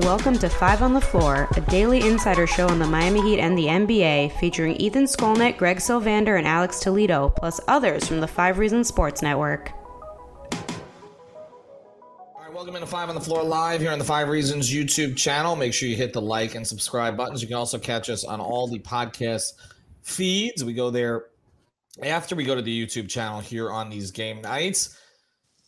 Welcome to Five on the Floor, a daily insider show on the Miami Heat and the NBA, featuring Ethan Skolnick, Greg Sylvander, and Alex Toledo, plus others from the Five Reasons Sports Network. All right, welcome into Five on the Floor live here on the Five Reasons YouTube channel. Make sure you hit the like and subscribe buttons. You can also catch us on all the podcast feeds. We go there after we go to the YouTube channel here on these game nights.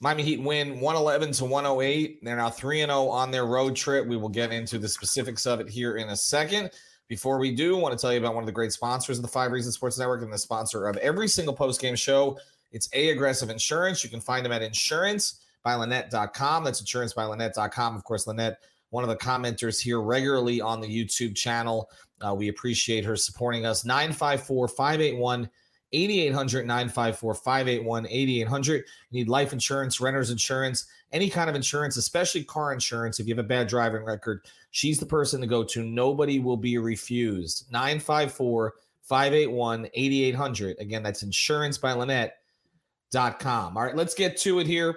Miami Heat win 111 to 108. They're now 3 0 on their road trip. We will get into the specifics of it here in a second. Before we do, I want to tell you about one of the great sponsors of the Five Reasons Sports Network and the sponsor of every single post game show. It's A Aggressive Insurance. You can find them at insurancebylynette.com. That's insurancebylynette.com. Of course, Lynette, one of the commenters here regularly on the YouTube channel. Uh, we appreciate her supporting us. 954 581 8800 954 581 8800. You need life insurance, renter's insurance, any kind of insurance, especially car insurance. If you have a bad driving record, she's the person to go to. Nobody will be refused. 954 581 8800. Again, that's insurancebylynette.com. All right, let's get to it here.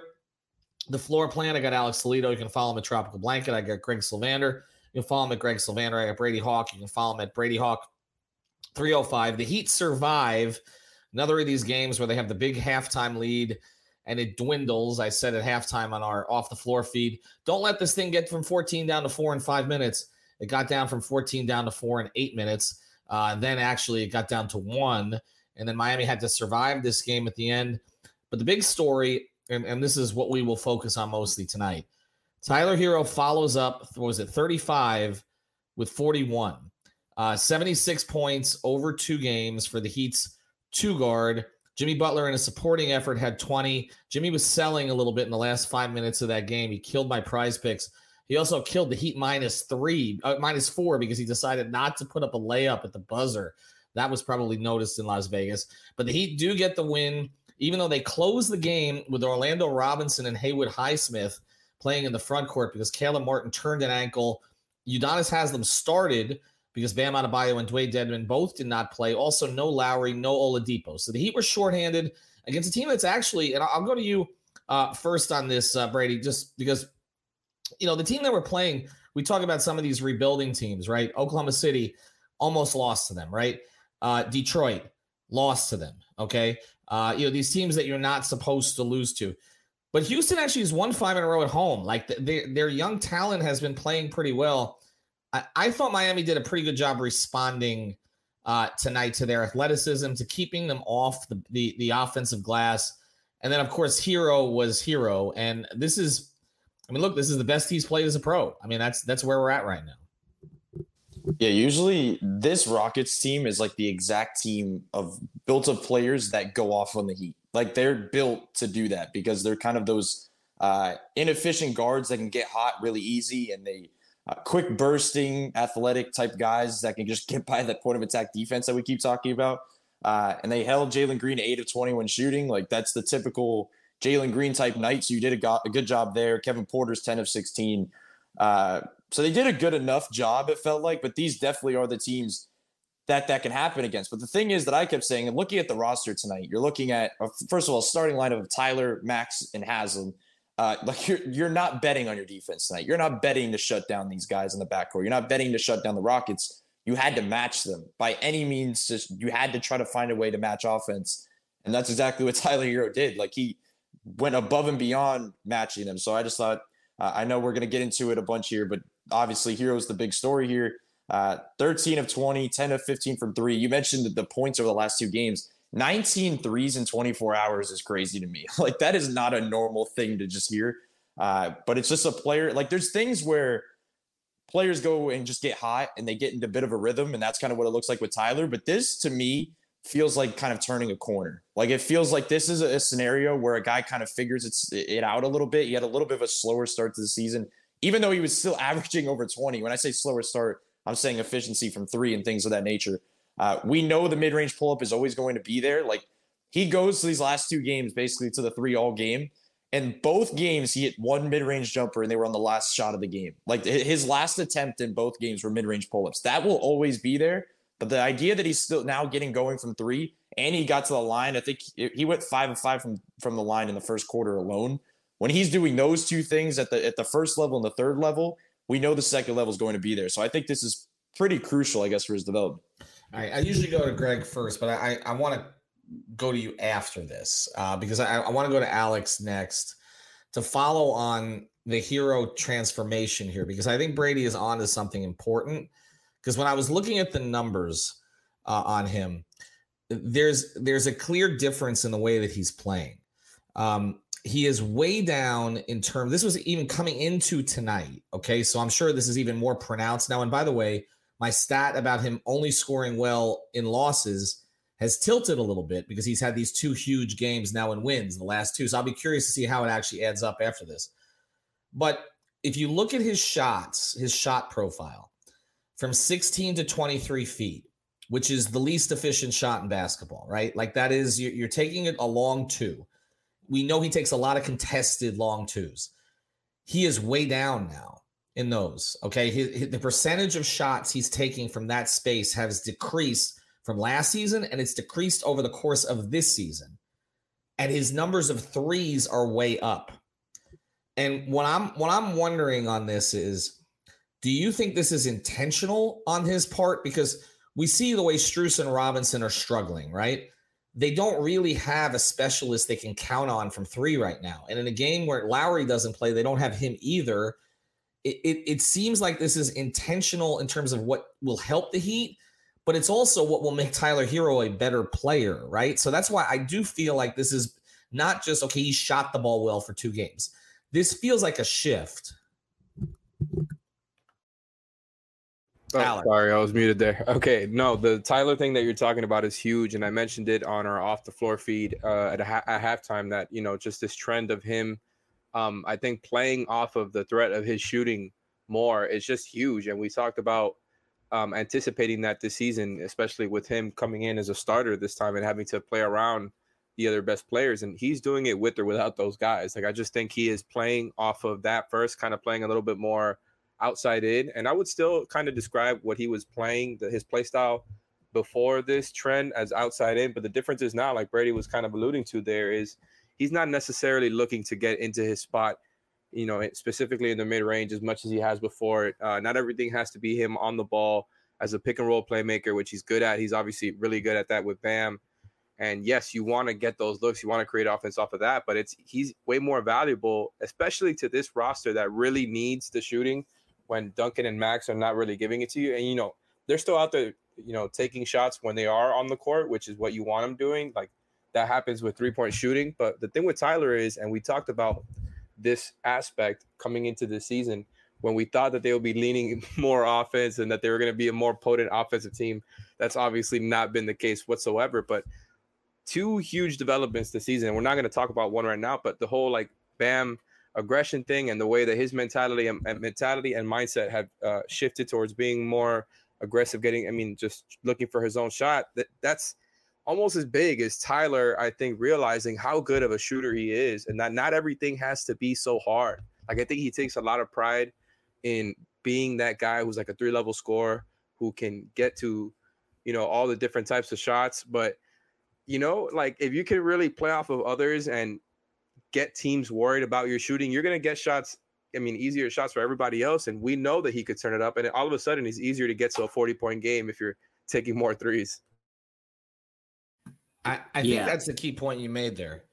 The floor plan. I got Alex Toledo. You can follow him at Tropical Blanket. I got Greg Sylvander. You can follow him at Greg Sylvander. I got Brady Hawk. You can follow him at Brady Hawk 305. The Heat survive another of these games where they have the big halftime lead and it dwindles. I said at halftime on our off the floor feed, don't let this thing get from 14 down to four in five minutes. It got down from 14 down to four in eight minutes. Uh, and then actually it got down to one. And then Miami had to survive this game at the end. But the big story, and, and this is what we will focus on mostly tonight Tyler Herro follows up, was it 35 with 41? Uh, 76 points over two games for the Heat's two guard. Jimmy Butler in a supporting effort had 20. Jimmy was selling a little bit in the last five minutes of that game. He killed my prize picks. He also killed the Heat minus three, uh, minus four, because he decided not to put up a layup at the buzzer. That was probably noticed in Las Vegas. But the Heat do get the win, even though they close the game with Orlando Robinson and Haywood Highsmith playing in the front court because Caleb Martin turned an ankle. Udonis them started because Bam Adebayo and Dewayne Dedmon both did not play. Also, no Lowry, no Oladipo. So the Heat were shorthanded against a team that's actually, and I'll go to you uh, first on this, uh, Brady, just because, you know, the team that we're playing, we talk about some of these rebuilding teams, right? Oklahoma City almost lost to them, right? Uh, Detroit lost to them, okay? Uh, you know, these teams that you're not supposed to lose to. But Houston actually has won five in a row at home. Like the, their young talent has been playing pretty well. I, I thought Miami did a pretty good job responding uh, tonight to their athleticism, to keeping them off the, the, the offensive glass. And then, of course, Herro was Herro. And this is, I mean, look, this is the best he's played as a pro. I mean, that's that's where we're at right now. Yeah, usually this Rockets team is like the exact team of built of players that go off on the Heat. Like they're built to do that because they're kind of those uh, inefficient guards that can get hot really easy and they uh, quick bursting, athletic type guys that can just get by that point of attack defense that we keep talking about. Uh, and they held Jalen Green eight of 21 shooting. Like that's the typical Jalen Green type night. So you did a, go- a, good job there. Kevin Porter's 10 of 16. Uh, so they did a good enough job, it felt like, but these definitely are the teams that that can happen against. But the thing is that I kept saying, and looking at the roster tonight, you're looking at, uh, first of all, starting lineup of Tyler, Max, and Haslem uh, like you're you're not betting on your defense tonight. You're not betting to shut down these guys in the backcourt. You're not betting to shut down the Rockets. You had to match them by any means. Just you had to try to find a way to match offense, and that's exactly what Tyler Herro did. Like he went above and beyond matching them. So I just thought uh, I know we're to get into it a bunch here, but obviously Herro's the big story here. Uh, 13 of 20, 10 of 15 from three. You mentioned the points over the last two games. 19 threes in 24 hours is crazy to me. like that is not a normal thing to just hear. Uh, but it's just a player. Like there's things where players go and just get hot and they get into a bit of a rhythm, and that's kind of what it looks like with Tyler. But this to me feels like kind of turning a corner. Like it feels like this is a, scenario where a guy kind of figures it's it out a little bit. He had a little bit of a slower start to the season, even though he was still averaging over 20. When I say slower start, I'm saying efficiency from three and things of that nature. Uh, we know the mid range pull up is always going to be there. Like he goes to these last two games basically to the three all game. And both games, he hit one mid range jumper and they were on the last shot of the game. Like his last attempt in both games were mid range pull ups. That will always be there. But the idea that he's still now getting going from three and he got to the line, I think he went five and five from, from the line in the first quarter alone. When he's doing those two things at the at the first level and the third level, we know the second level is going to be there. So I think this is pretty crucial, I guess, for his development. All right. I usually go to Greg first, but I, I want to go to you after this uh, because I, I want to go to Alex next to follow on the Herro transformation here because I think Brady is on to something important. Because when I was looking at the numbers uh, on him, there's there's a clear difference in the way that he's playing. Um, he is way down in terms. This was even coming into tonight. Okay, so I'm sure this is even more pronounced now. And by the way, my stat about him only scoring well in losses has tilted a little bit because he's had these two huge games now in wins, the last two. So I'll be curious to see how it actually adds up after this. But if you look at his shots, his shot profile from 16 to 23 feet, which is the least efficient shot in basketball, right? Like that is, you're, taking it a long two. We know he takes a lot of contested long twos. He is way down now in those. Okay. His, his, the percentage of shots he's taking from that space has decreased from last season and it's decreased over the course of this season. And his numbers of threes are way up. And what I'm what I'm wondering on this is do you think this is intentional on his part? Because we see the way Strus and Robinson are struggling, right? They don't really have a specialist they can count on from three right now. And in a game where Lowry doesn't play, they don't have him either it, it, it seems like this is intentional in terms of what will help the Heat, but it's also what will make Tyler Herro a better player, right? So that's why I do feel like this is not just okay, he shot the ball well for two games. This feels like a shift. Oh, sorry, I was muted there. Okay, no, the Tyler thing that you're talking about is huge, and I mentioned it on our off the floor feed uh, at, a ha- at halftime. That you know, just this trend of him um, I think playing off of the threat of his shooting more is just huge. And we talked about um, anticipating that this season, especially with him coming in as a starter this time and having to play around the other best players. And he's doing it with or without those guys. Like, I just think he is playing off of that first, kind of playing a little bit more outside in. And I would still kind of describe what he was playing, the, his play style before this trend as outside in. But the difference is now, like Brady was kind of alluding to there, is he's not necessarily looking to get into his spot, you know, specifically in the mid range as much as he has before. Uh, not everything has to be him on the ball as a pick and roll playmaker, which he's good at. He's obviously really good at that with Bam. And yes, you want to get those looks, you want to create offense off of that, but it's he's way more valuable, especially to this roster that really needs the shooting when Duncan and Max are not really giving it to you. And you know, they're still out there, you know, taking shots when they are on the court, which is what you want them doing. Like that happens with three point shooting. But the thing with Tyler is, and we talked about this aspect coming into the season when we thought that they would be leaning more offense and that they were going to be a more potent offensive team. That's obviously not been the case whatsoever. But two huge developments this season. We're not going to talk about one right now, but the whole like Bam aggression thing and the way that his mentality and, and mentality and mindset have uh, shifted towards being more aggressive, getting I mean, just looking for his own shot. That that's almost as big as Tyler, I think, realizing how good of a shooter he is and that not everything has to be so hard. Like, I think he takes a lot of pride in being that guy who's like a three level scorer who can get to, you know, all the different types of shots. But, you know, like if you can really play off of others and get teams worried about your shooting, you're going to get shots. I mean, easier shots for everybody else. And we know that he could turn it up. And all of a sudden, it's easier to get to a 40 point game if you're taking more threes. I, I think that's the key point you made there.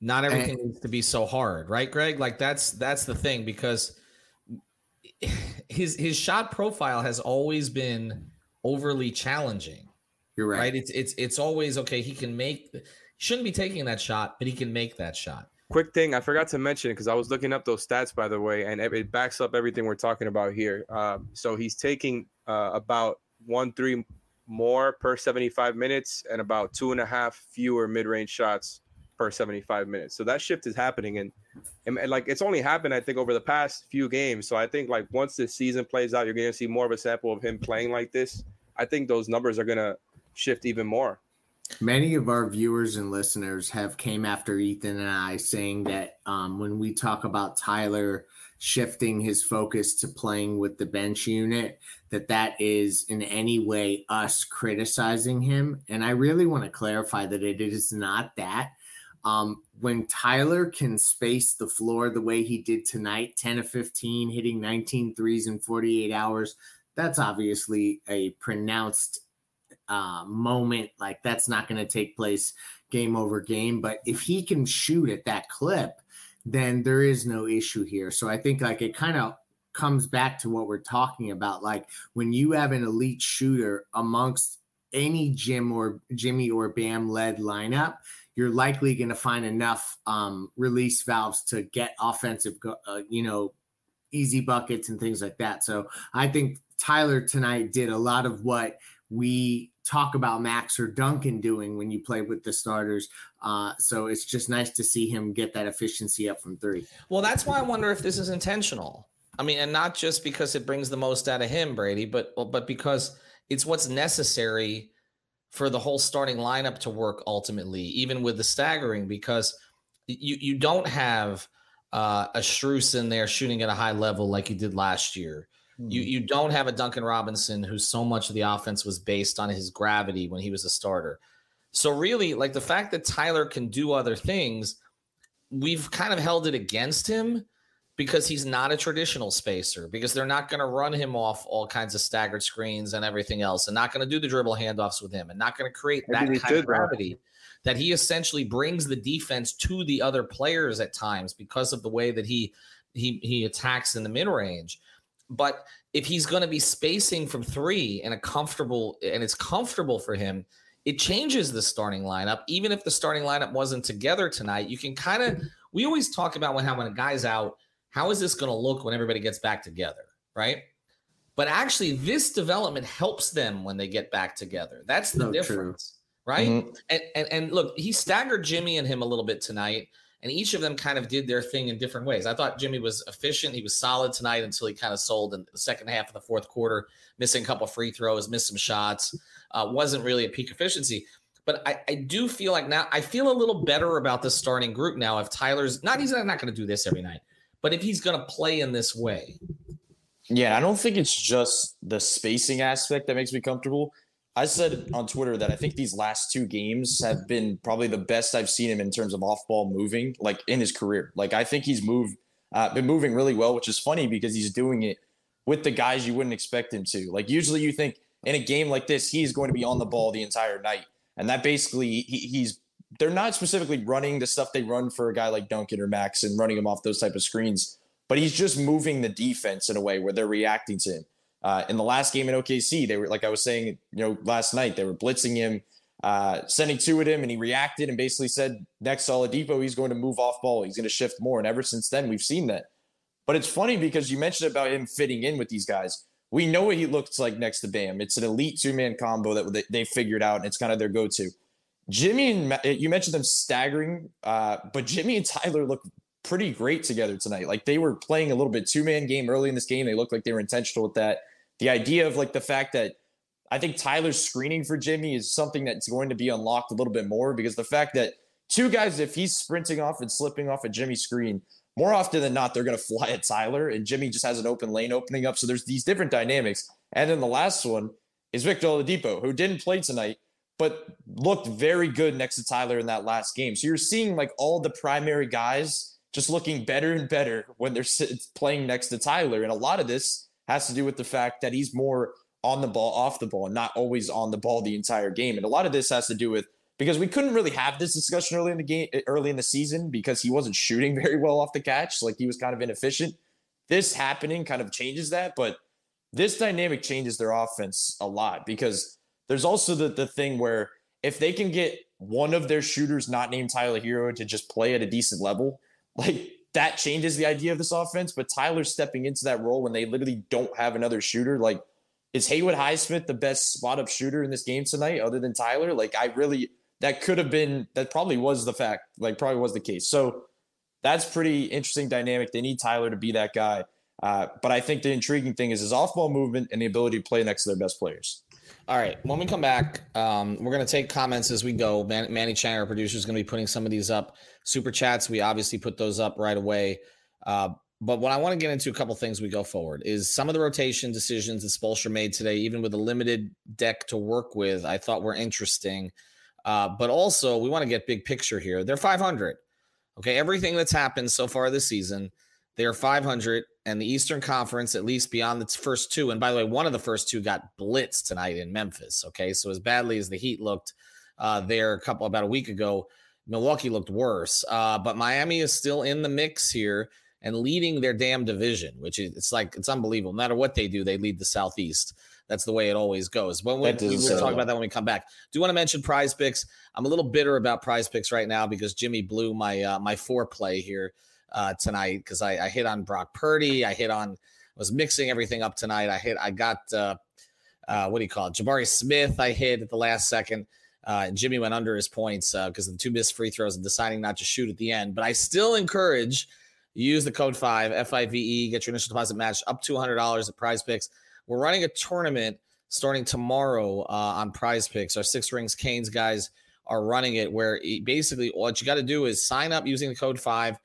Not everything and, needs to be so hard, right, Greg? Like that's that's the thing because his his shot profile has always been overly challenging. You're right. Right. It's it's it's always okay. He can make. Shouldn't be taking that shot, but he can make that shot. Quick thing, I forgot to mention because I was looking up those stats by the way, and it backs up everything we're talking about here. Um, so he's taking uh, about one three more per 75 minutes and about two and a half fewer mid-range shots per 75 minutes. So that shift is happening, and, and, and like it's only happened I think over the past few games. So I think like once this season plays out, you're going to see more of a sample of him playing like this. I think those numbers are going to shift even more. Many of our viewers and listeners have came after Ethan and I saying that um, when we talk about Tyler shifting his focus to playing with the bench unit, that that is in any way us criticizing him. And I really want to clarify that it is not that. Um, when Tyler can space the floor the way he did tonight, 10 of 15, hitting 19 threes in 48 hours, that's obviously a pronounced uh, moment. Like that's not going to take place game over game. But if he can shoot at that clip, then there is no issue here. So I think like it kind of comes back to what we're talking about. Like when you have an elite shooter amongst any Jim or Jimmy or Bam led lineup, you're likely going to find enough um, release valves to get offensive, uh, you know, easy buckets and things like that. So I think Tyler tonight did a lot of what we talk about Max or Duncan doing when you play with the starters. Uh, so it's just nice to see him get that efficiency up from three. Well, that's why I wonder if this is intentional. I mean, and not just because it brings the most out of him, Brady, but but because it's what's necessary for the whole starting lineup to work ultimately, even with the staggering, because you you don't have uh, a Strus in there shooting at a high level like you did last year. You hmm. you don't have a Duncan Robinson who so much of the offense was based on his gravity when he was a starter. So really, like the fact that Tyler can do other things, we've kind of held it against him because he's not a traditional spacer because they're not going to run him off all kinds of staggered screens and everything else and not going to do the dribble handoffs with him and not going to create that kind of gravity that he essentially brings the defense to the other players at times because of the way that he he he attacks in the mid range but if he's going to be spacing from three and a comfortable and it's comfortable for him, it changes the starting lineup. Even if the starting lineup wasn't together tonight, you can kind of. We always talk about when how when a guy's out, how is this going to look when everybody gets back together, right? But actually, this development helps them when they get back together. That's the so difference, true. right? Mm-hmm. And, and and look, he staggered Jimmy and him a little bit tonight and each of them kind of did their thing in different ways. I thought Jimmy was efficient. He was solid tonight until he kind of sold in the second half of the fourth quarter, missing a couple free throws, missed some shots. Uh, wasn't really a peak efficiency. But I, I do feel like now I feel a little better about the starting group now. If Tyler's not, he's not going to do this every night, but if he's going to play in this way. Yeah, I don't think it's just the spacing aspect that makes me comfortable. I said on Twitter that I think these last two games have been probably the best I've seen him in terms of off ball moving, like in his career. Like I think he's moved, uh, been moving really well, which is funny because he's doing it with the guys you wouldn't expect him to. Like usually you think in a game like this, he's going to be on the ball the entire night, and that basically he, he's they're not specifically running the stuff they run for a guy like Duncan or Max and running him off those type of screens, but he's just moving the defense in a way where they're reacting to him. Uh, in the last game in OKC, they were like I was saying, you know, last night they were blitzing him, uh, sending two at him, and he reacted and basically said, "Next Oladipo, he's going to move off ball. He's going to shift more." And ever since then, we've seen that. But it's funny because you mentioned about him fitting in with these guys. We know what he looks like next to Bam. It's an elite two man combo that they figured out, and it's kind of their go to. Jimmy and you mentioned them staggering, uh, but Jimmy and Tyler look pretty great together tonight. Like they were playing a little bit two man game early in this game. They looked like they were intentional with that the idea of like the fact that I think Tyler's screening for Jimmy is something that's going to be unlocked a little bit more because the fact that two guys, if he's sprinting off and slipping off a Jimmy screen, more often than not, they're going to fly at Tyler, and Jimmy just has an open lane opening up. So there's these different dynamics. And then the last one is Victor Oladipo, who didn't play tonight, but looked very good next to Tyler in that last game. So you're seeing like all the primary guys just looking better and better when they're playing next to Tyler. And a lot of this has to do with the fact that he's more on the ball, off the ball, and not always on the ball the entire game. And a lot of this has to do with because we couldn't really have this discussion early in the game, early in the season, because he wasn't shooting very well off the catch. Like he was kind of inefficient. this happening kind of changes that, but this dynamic changes their offense a lot because there's also the, the thing where if they can get one of their shooters not named Tyler Herro to just play at a decent level, like that changes the idea of this offense. But Tyler stepping into that role when they literally don't have another shooter, like is Haywood Highsmith the best spot up shooter in this game tonight, other than Tyler? Like I really that could have been that probably was the fact, like probably was the case. So that's pretty interesting dynamic. They need Tyler to be that guy. Uh, but I think the intriguing thing is his off ball movement and the ability to play next to their best players. All right. When we come back, um, we're going to take comments as we go. Man- Manny Chang, our producer, is going to be putting some of these up. Super chats, we obviously put those up right away. Uh, but what I want to get into a couple things we go forward is some of the rotation decisions that Spoelstra made today, even with a limited deck to work with, I thought were interesting. Uh, but also, we want to get big picture here. They're 500. Okay. Everything that's happened so far this season, they're 500 and the Eastern Conference, at least beyond its first two. And by the way, one of the first two got blitzed tonight in Memphis. Okay, so as badly as the Heat looked uh, there a couple about a week ago, Milwaukee looked worse. Uh, but Miami is still in the mix here and leading their damn division, which is it's like it's unbelievable. No matter what they do, they lead the Southeast. That's the way it always goes. But we, we will talk about that when we come back. Do you want to mention Prize Picks? I'm a little bitter about Prize Picks right now because Jimmy blew my uh, my foreplay here uh, tonight because I, I, hit on Brock Purdy. I hit on was mixing everything up tonight. I hit I got uh, uh, what do you call it? Jabari Smith. I hit at the last second. Uh, and Jimmy went under his points because uh, of the two missed free throws and deciding not to shoot at the end. But I still encourage use the code five F I V E. Get your initial deposit matched up to hundred dollars at Prize Picks. We're running a tournament starting tomorrow uh, on Prize Picks. Our Six Rings Canes guys are running it where basically what you got to do is sign up using the code five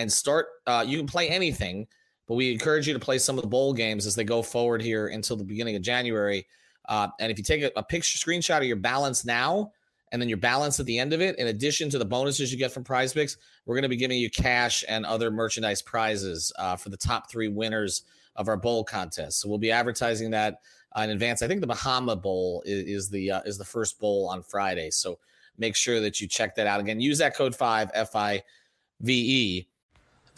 and start. Uh, you can play anything, but we encourage you to play some of the bowl games as they go forward here until the beginning of January. Uh, and if you take a, a picture screenshot of your balance now and then your balance at the end of it, in addition to the bonuses you get from Prize Picks, we're going to be giving you cash and other merchandise prizes uh, for the top three winners of our bowl contest. So we'll be advertising that uh, in advance. I think the Bahama Bowl is, is the uh, is the first bowl on Friday. So make sure that you check that out again. Use that code five F I V E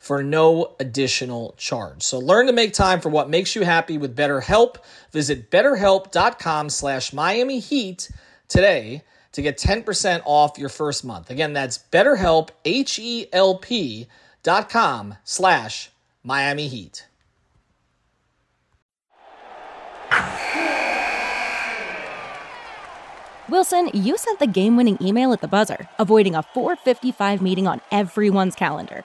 for no additional charge. So learn to make time for what makes you happy with BetterHelp. Visit betterhelp.com slash Miami Heat today to get 10% off your first month. Again, that's betterhelp, H-E-L-P dot com slash Miami Heat. Wilson, you sent the game-winning email at the buzzer, avoiding a 455 meeting on everyone's calendar.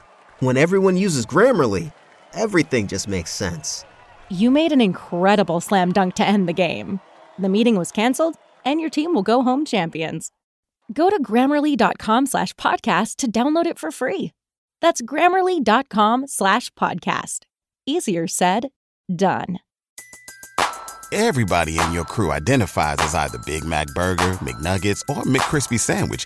When everyone uses Grammarly, everything just makes sense. You made an incredible slam dunk to end the game. The meeting was canceled, and your team will go home champions. Go to grammarly.com slash podcast to download it for free. That's grammarly.com slash podcast. Easier said, done. Everybody in your crew identifies as either Big Mac Burger, McNuggets, or McCrispy Sandwich,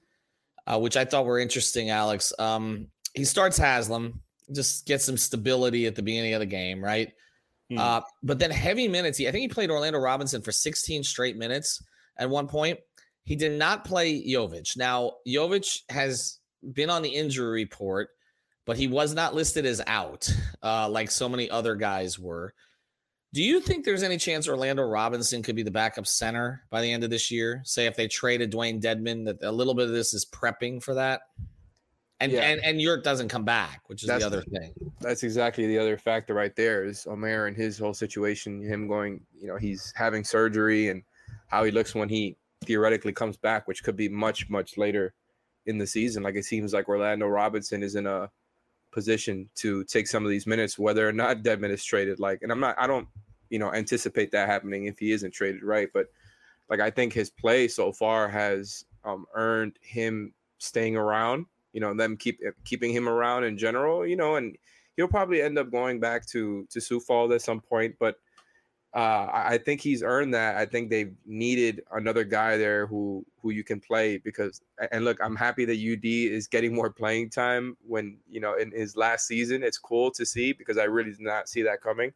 uh, which I thought were interesting, Alex. Um, he starts Haslem, just get some stability at the beginning of the game, right? Hmm. Uh, but then heavy minutes. He, I think he played Orlando Robinson for 16 straight minutes at one point. He did not play Jovic. Now, Jovic has been on the injury report, but he was not listed as out uh, like so many other guys were. Do you think there's any chance Orlando Robinson could be the backup center by the end of this year? Say if they traded Dewayne Dedmon, that a little bit of this is prepping for that? And yeah. and and York doesn't come back, which is that's, the other thing. That's exactly the other factor right there is Omer and his whole situation, him going, you know, he's having surgery and how he looks when he theoretically comes back, which could be much, much later in the season. Like it seems like Orlando Robinson is in a position to take some of these minutes, whether or not Dedmon is traded. Like, and I'm not, I don't, you know, anticipate that happening if he isn't traded, right? But like, I think his play so far has um, earned him staying around. You know, them keep keeping him around in general. You know, and he'll probably end up going back to to Sioux Falls at some point, but uh, I think he's earned that. I think they've needed another guy there who who you can play because. And look, I'm happy that UD is getting more playing time. When you know in his last season, it's cool to see because I really did not see that coming.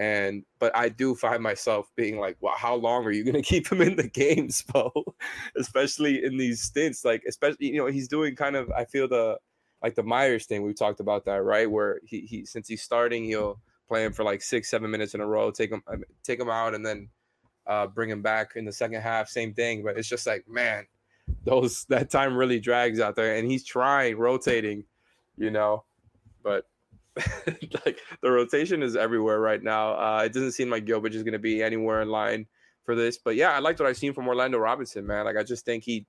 And but I do find myself being like, "Well, how long are you going to keep him in the games, Spo? especially in these stints, like especially you know he's doing kind of. I feel the like the Myers thing. We talked about that, right? Where he he since he's starting, he'll play him for like six, seven minutes in a row, take him, take him out, and then uh, bring him back in the second half. Same thing, but it's just like, man, those that time really drags out there, and he's trying rotating, you know, but like the rotation is everywhere right now. Uh, it doesn't seem like Gilbert is going to be anywhere in line for this, but yeah, I liked what I've seen from Orlando Robinson, man. Like I just think he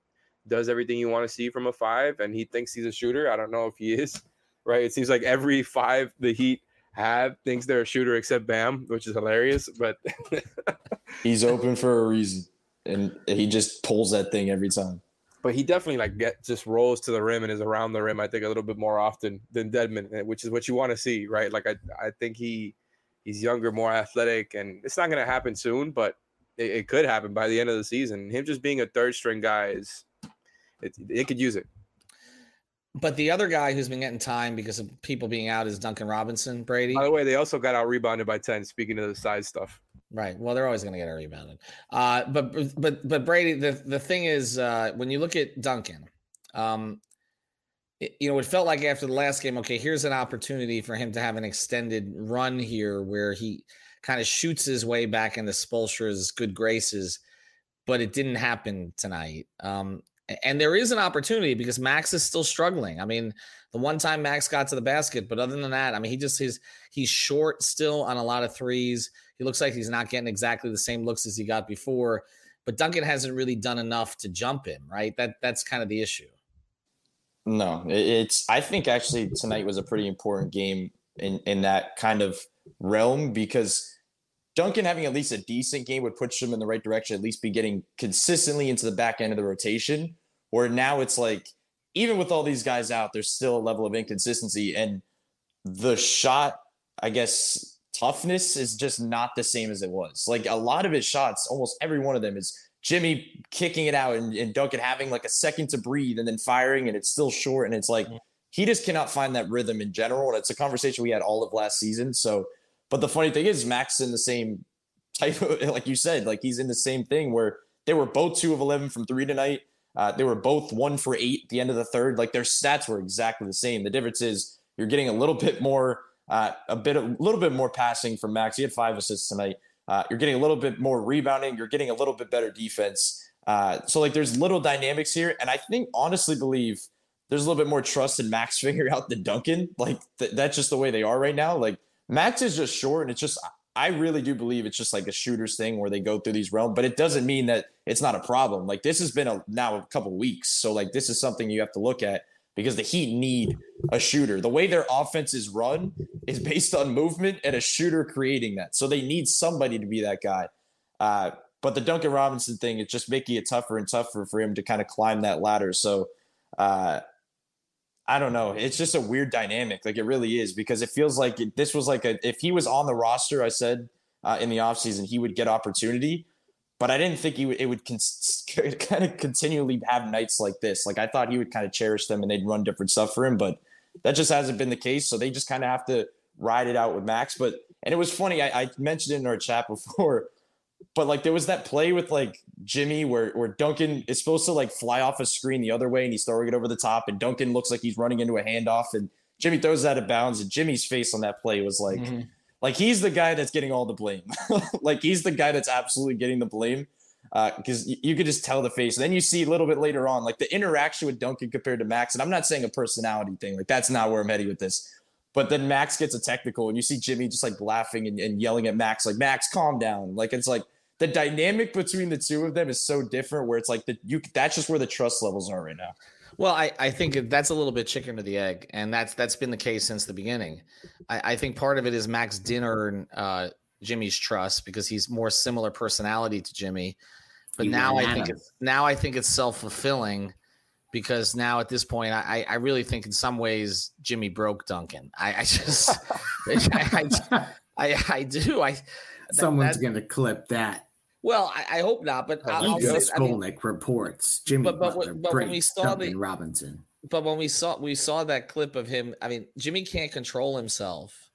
does everything you want to see from a five, and he thinks he's a shooter. I don't know if he is, right? It seems like every five the Heat have thinks they're a shooter except Bam, which is hilarious. But he's open for a reason, and he just pulls that thing every time. But he definitely like get just rolls to the rim and is around the rim. I think a little bit more often than Dedmon, eh, which is what you want to see, right? Like I, I think he he's younger, more athletic, and it's not going to happen soon, but it, it, could happen by the end of the season. Him just being a third string guy is it, it could use it. But the other guy who's been getting time because of people being out is Duncan Robinson, Brady. By the way, they also got out rebounded by 10, speaking of the size stuff. Right. Well, they're always going to get rebounded. Uh, but but but Brady, the, the thing is, uh, when you look at Duncan, um, it, you know, it felt like after the last game, okay, here's an opportunity for him to have an extended run here where he kind of shoots his way back into Spoelstra's good graces, but it didn't happen tonight. Um, and there is an opportunity because Max is still struggling. I mean, the one time Max got to the basket, but other than that, I mean, he just he's he's short still on a lot of threes. He looks like he's not getting exactly the same looks as he got before. But Duncan hasn't really done enough to jump him, right? That that's kind of the issue. No, it's. I think actually tonight was a pretty important game in in that kind of realm because Duncan having at least a decent game would push him in the right direction, at least be getting consistently into the back end of the rotation. Where now it's like, even with all these guys out, there's still a level of inconsistency. And the shot, I guess, toughness is just not the same as it was. Like a lot of his shots, almost every one of them is Jimmy kicking it out and, and Duncan having like a second to breathe and then firing, and it's still short. And it's like, he just cannot find that rhythm in general. And it's a conversation we had all of last season. So, but the funny thing is, Max in the same type of, like you said, like he's in the same thing where they were both two of 11 from three tonight. Uh, they were both one for eight at the end of the third. Like their stats were exactly the same. The difference is you're getting a little bit more, uh, a bit, a little bit more passing from Max. He had five assists tonight. Uh, you're getting a little bit more rebounding. You're getting a little bit better defense. Uh, so like there's little dynamics here, and I think honestly believe there's a little bit more trust in Max figuring out the Duncan. Like th- that's just the way they are right now. Like Max is just short, and it's just I really do believe it's just like a shooter's thing where they go through these realms, but it doesn't mean that it's not a problem. Like this has been a now a couple weeks, so like this is something you have to look at because the Heat need a shooter. The way their offense is run is based on movement and a shooter creating that, so they need somebody to be that guy. Uh, But the Duncan Robinson thing, is just making it tougher and tougher for him to kind of climb that ladder. So uh, I don't know. It's just a weird dynamic. Like it really is because it feels like it, this was like a if he was on the roster, I said uh, in the offseason, he would get opportunity. But I didn't think he would, it would kind of continually have nights like this. Like I thought he would kind of cherish them and they'd run different stuff for him. But that just hasn't been the case. So they just kind of have to ride it out with Max. But and it was funny. I, I mentioned it in our chat before but like there was that play with like Jimmy where where Duncan is supposed to like fly off a screen the other way and he's throwing it over the top and Duncan looks like he's running into a handoff and Jimmy throws it out of bounds and Jimmy's face on that play was like mm-hmm. Like he's the guy that's getting all the blame. Like he's the guy that's absolutely getting the blame because uh, you could just tell the face. Then you see a little bit later on like the interaction with Duncan compared to Max and I'm not saying a personality thing like that's not where I'm heading with this but then Max gets a technical and you see Jimmy just like laughing and, and yelling at Max like Max calm down. Like it's like the dynamic between the two of them is so different where it's like the you that's just where the trust levels are right now. Well, I, I think that's a little bit chicken to the egg, and that's that's been the case since the beginning. I, I think part of it is Max Dinner and uh, Jimmy's trust because he's more similar personality to Jimmy. But now I think it's now I think it's self fulfilling because now at this point I, I really think in some ways Jimmy broke Duncan. I, I just I, I, I, I do I someone's gonna clip that. Well, I, I hope not, but oh, I'll say, Skolnick I mean, reports Jimmy but, but, Butler, but when we saw Duncan the Robinson, but when we saw we saw that clip of him, I mean, Jimmy can't control himself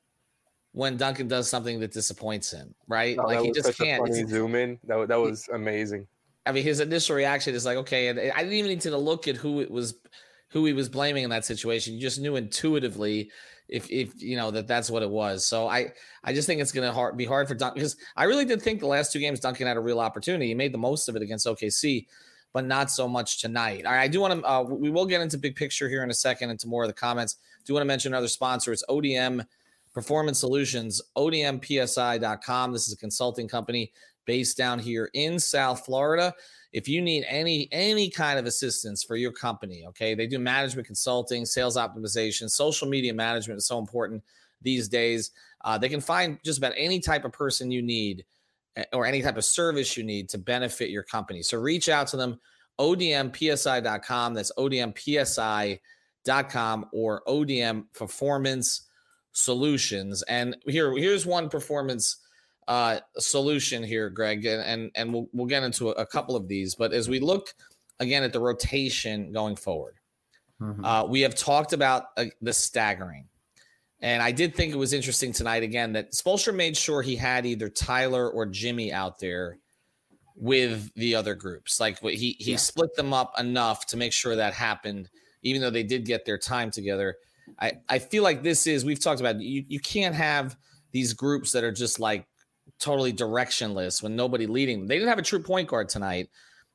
when Duncan does something that disappoints him, right? No, like he just can't. zoom in. That that was amazing. I mean, his initial reaction is like, okay, and I didn't even need to look at who it was, who he was blaming in that situation. You just knew intuitively if if you know that that's what it was. So I I just think it's going to be hard for Duncan because I really did think the last two games Duncan had a real opportunity. He made the most of it against OKC, but not so much tonight. I do want to uh, we will get into big picture here in a second into more of the comments. Do want to mention another sponsor? It's ODM Performance Solutions, ODMPSI.com. This is a consulting company based down here in South Florida. If you need any any kind of assistance for your company okay they do management consulting sales optimization social media management is so important these days. Uh, they can find just about any type of person you need eh, or any type of service you need to benefit your company. So reach out to them odmpsi.com that's odmpsi.com or odm performance solutions. And here here's one performance uh, solution here, Greg, and and, and we'll, we'll get into a, a, couple of these. But as we look again at the rotation going forward, mm-hmm. uh, we have talked about uh, the staggering. And I did think it was interesting tonight again that Spoelstra made sure he had either Tyler or Jimmy out there with the other groups. Like he he yeah. split them up enough to make sure that happened, even though they did get their time together. I, I feel like this is we've talked about you you can't have these groups that are just like totally directionless when nobody leading them. They didn't have a true point guard tonight.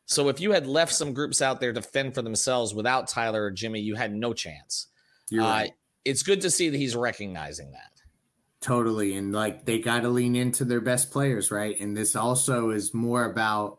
So if you had left some groups out there to fend for themselves without Tyler or Jimmy, you had no chance. You're uh. It's good to see that he's recognizing that. Totally. And like they got to lean into their best players, right? And this also is more about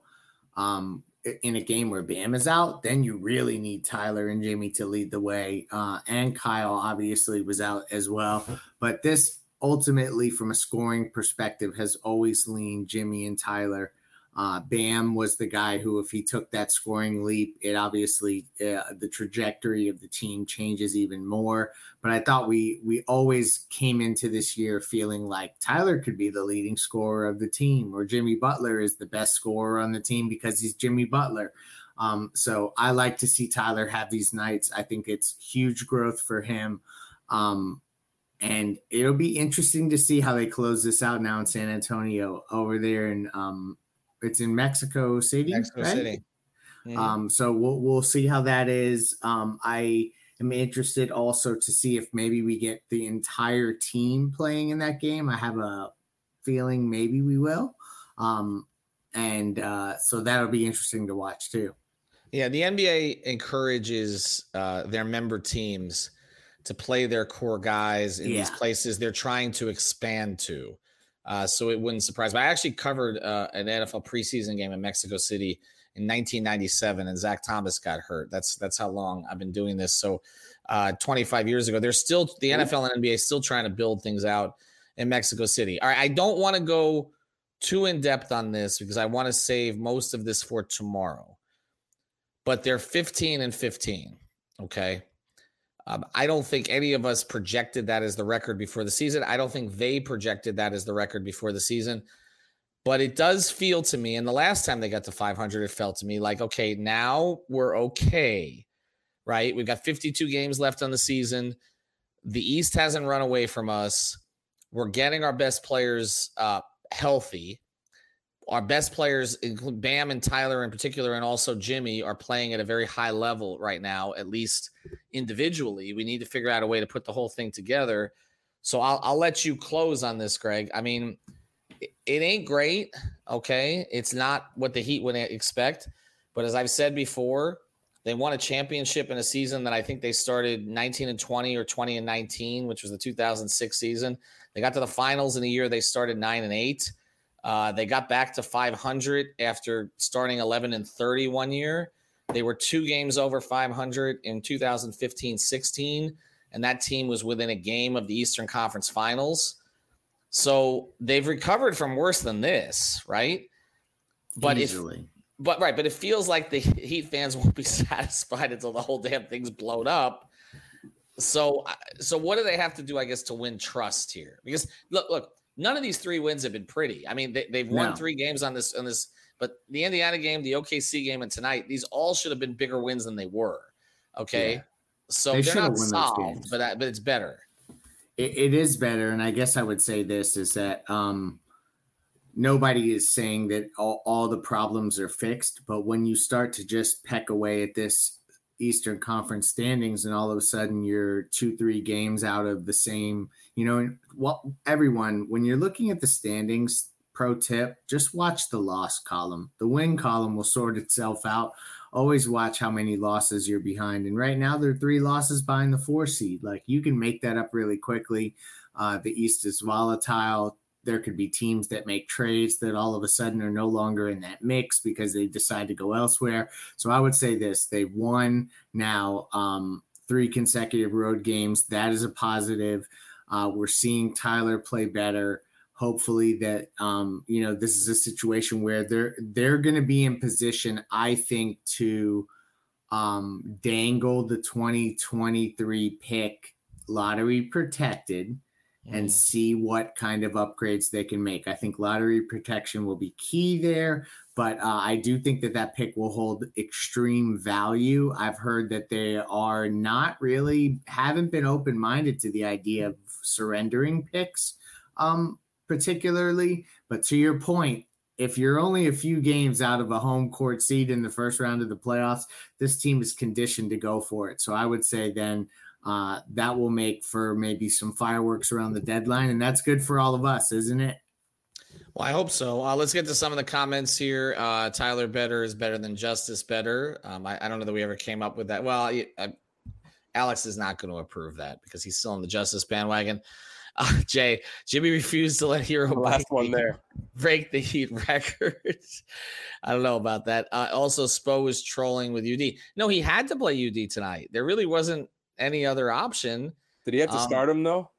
um in a game where Bam is out, then you really need Tyler and Jimmy to lead the way. Uh, and Kyle obviously was out as well. But this ultimately, from a scoring perspective, has always leaned Jimmy and Tyler. Uh, Bam was the guy who, if he took that scoring leap, it obviously uh, the trajectory of the team changes even more. But I thought we we always came into this year feeling like Tyler could be the leading scorer of the team, or Jimmy Butler is the best scorer on the team because he's Jimmy Butler. Um, so I like to see Tyler have these nights. I think it's huge growth for him. Um, and it'll be interesting to see how they close this out now in San Antonio over there and um it's in Mexico City Mexico right? City. Mm-hmm. um so we'll we'll see how that is. Um I am interested also to see if maybe we get the entire team playing in that game. I have a feeling maybe we will. Um and uh so that'll be interesting to watch too. Yeah the NBA encourages uh their member teams to play their core guys in yeah. these places they're trying to expand to. Uh, so it wouldn't surprise me. I actually covered uh, an NFL preseason game in Mexico City in 1997, and Zach Thomas got hurt. That's that's how long I've been doing this. So uh, 25 years ago, they're still the NFL and NBA still trying to build things out in Mexico City. All right, I don't want to go too in depth on this because I want to save most of this for tomorrow. But they're 15 and 15. Okay. Um, I don't think any of us projected that as the record before the season. I don't think they projected that as the record before the season. But it does feel to me, and the last time they got to 500, it felt to me like, okay, now we're okay, right? We've got 52 games left on the season. The East hasn't run away from us. We're getting our best players uh, healthy. Our best players, Bam and Tyler in particular, and also Jimmy, are playing at a very high level right now, at least individually. We need to figure out a way to put the whole thing together. So I'll, I'll let you close on this, Greg. I mean, it, it ain't great. Okay. It's not what the Heat would expect. But as I've said before, they won a championship in a season that I think they started 19 and 20 or 20 and 19, which was the 2006 season. They got to the finals in a year they started 9 and 8. Uh, they got back to 500 after starting 11 and 30 one year. They were two games over 500 in 2015 16, and that team was within a game of the Eastern Conference Finals. So they've recovered from worse than this, right? But Easily. if but right, but it feels like the Heat fans won't be satisfied until the whole damn thing's blown up. So, so what do they have to do? I guess to win trust here, because look, look, none of these three wins have been pretty. I mean, they, have won no. three games on this on this, but the Indiana game, the OKC game, and tonight, these all should have been bigger wins than they were. Okay, yeah. so they are not solved, but that but it's better. It, it is better, and I guess I would say this is that um, nobody is saying that all, all the problems are fixed, but when you start to just peck away at this Eastern Conference standings, and all of a sudden you're two, three games out of the same. You know, well, everyone, when you're looking at the standings, pro tip, just watch the loss column. The win column will sort itself out. Always watch how many losses you're behind. And right now, there are three losses behind the four seed. Like you can make that up really quickly. Uh, the East is volatile there could be teams that make trades that all of a sudden are no longer in that mix because they decide to go elsewhere. So I would say this: they've won now um, three consecutive road games. That is a positive. Uh, we're seeing Tyler play better. Hopefully, that um, you know this is a situation where they're they're going to be in position, I think, to um, dangle the 2023 pick lottery protected and mm. see what kind of upgrades they can make. I think lottery protection will be key there, but uh, I do think that that pick will hold extreme value. I've heard that they are not really haven't been open minded to the idea of surrendering picks, um, particularly. But to your point, if you're only a few games out of a home court seat in the first round of the playoffs, this team is conditioned to go for it. So I would say then uh, that will make for maybe some fireworks around the deadline, and that's good for all of us, isn't it? Well, I hope so. Uh, let's get to some of the comments here. Uh, Tyler Better is better than Justice Better. Um, I, I, don't know that we ever came up with that. Well, I, I, Alex is not going to approve that because he's still on the Justice bandwagon. Uh, Jay, Jimmy refused to let Herro last one there break the Heat record. I don't know about that. Uh, also, Spo was trolling with UD. No, he had to play UD tonight. There really wasn't any other option. Did he have to um, start him though?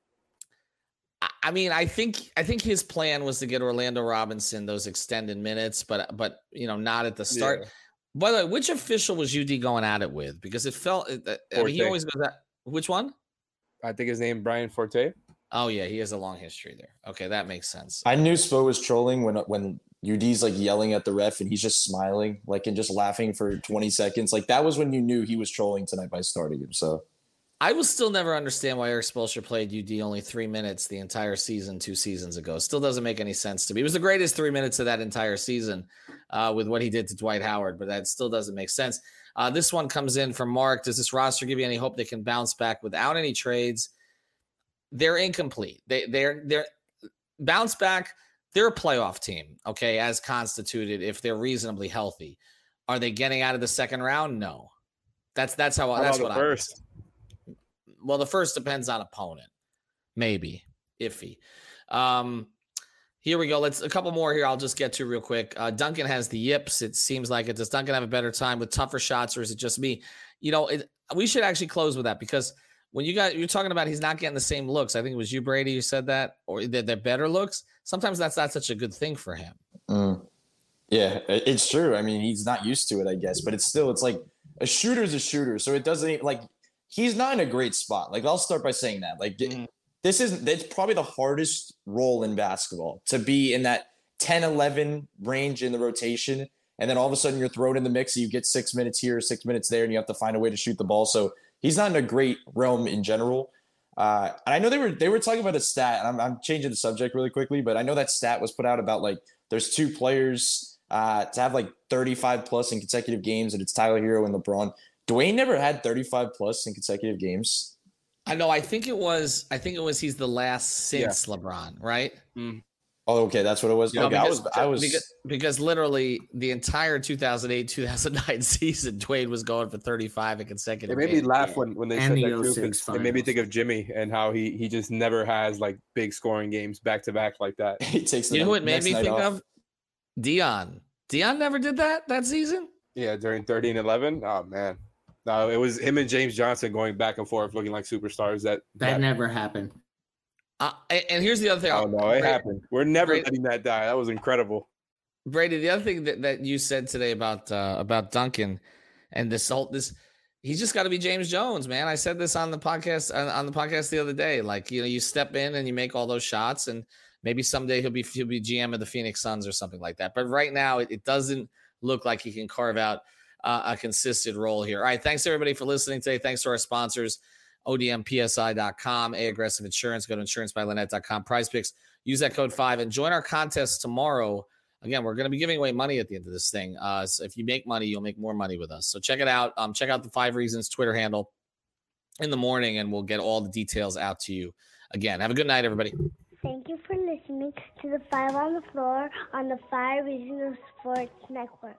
I mean, I think I think his plan was to get Orlando Robinson those extended minutes, but but you know, not at the start. Yeah. By the way, which official was UD going at it with? Because it felt I mean, he always goes that. Which one? I think his name Brian Forte. Oh yeah, he has a long history there. Okay, that makes sense. I knew Spo was trolling when when UD's like yelling at the ref and he's just smiling, like and just laughing for 20 seconds. Like that was when you knew he was trolling tonight by starting him. So I will still never understand why Erik Spoelstra played UD only three minutes the entire season two seasons ago. Still doesn't make any sense to me. It was the greatest three minutes of that entire season uh, with what he did to Dwight Howard, but that still doesn't make sense. Uh, this one comes in from Mark. Does this roster give you any hope they can bounce back without any trades? They're incomplete. They they're they're bounce back. They're a playoff team, okay, as constituted if they're reasonably healthy. Are they getting out of the second round? No. That's that's how, how that's what I first. Well, the first depends on opponent. Maybe iffy. Um, here we go. Let's a couple more here. I'll just get to real quick. Uh, Duncan has the yips. It seems like it. Does Duncan have a better time with tougher shots, or is it just me? You know, it, we should actually close with that because when you got you're talking about he's not getting the same looks. I think it was you, Brady, who said that, or that they're better looks. Sometimes that's not such a good thing for him. Mm. Yeah, it's true. I mean, he's not used to it, I guess, but it's still it's like a shooter's a shooter, so it doesn't like he's not in a great spot. Like I'll start by saying that. Like mm-hmm. this is it's probably the hardest role in basketball to be in that 10 11 range in the rotation and then all of a sudden you're thrown in the mix and you get 6 minutes here, 6 minutes there and you have to find a way to shoot the ball. So he's not in a great realm in general. Uh, and I know they were they were talking about a stat, and I'm, I'm changing the subject really quickly, but I know that stat was put out about like there's two players uh, to have like 35 plus in consecutive games, and it's Tyler Herro and LeBron. Dwyane never had 35 plus in consecutive games. I know. I think it was. I think it was. He's the last since yeah. LeBron, right? Mm. Oh, okay, that's what it was. Yeah, okay, because, I was. I was because, because, literally the entire 2008 2009 season, Dwyane was going for 35 in consecutive. Games. It made me laugh when, when they and said the that too. It made me think of Jimmy and how he he just never has like big scoring games back to back like that. he takes. You know what made me think off. of? Dion. Dion never did that that season. Yeah, during 30 and 11. Oh man, no, it was him and James Johnson going back and forth, looking like superstars. That that, that never happened. Uh, and here's the other thing. Oh no, it Brady, happened. We're never Brady, letting that die. That was incredible. Brady, the other thing that, that you said today about uh, about Duncan and this whole this he's just got to be James Jones, man. I said this on the podcast on the podcast the other day. Like you know, you step in and you make all those shots, and maybe someday he'll be he'll be GM of the Phoenix Suns or something like that. But right now, it, it doesn't look like he can carve out uh, a consistent role here. All right, thanks everybody for listening today. Thanks to our sponsors odmpsi.com, A Aggressive Insurance. Go to insurancebylinnette.com, PrizePicks. Use that code five and join our contest tomorrow. Again, we're going to be giving away money at the end of this thing. Uh, so if you make money, you'll make more money with us. So check it out. Um, check out the Five Reasons Twitter handle in the morning, and we'll get all the details out to you. Again, have a good night, everybody. Thank you for listening to the Five on the Floor on the Five Reasons Sports Network.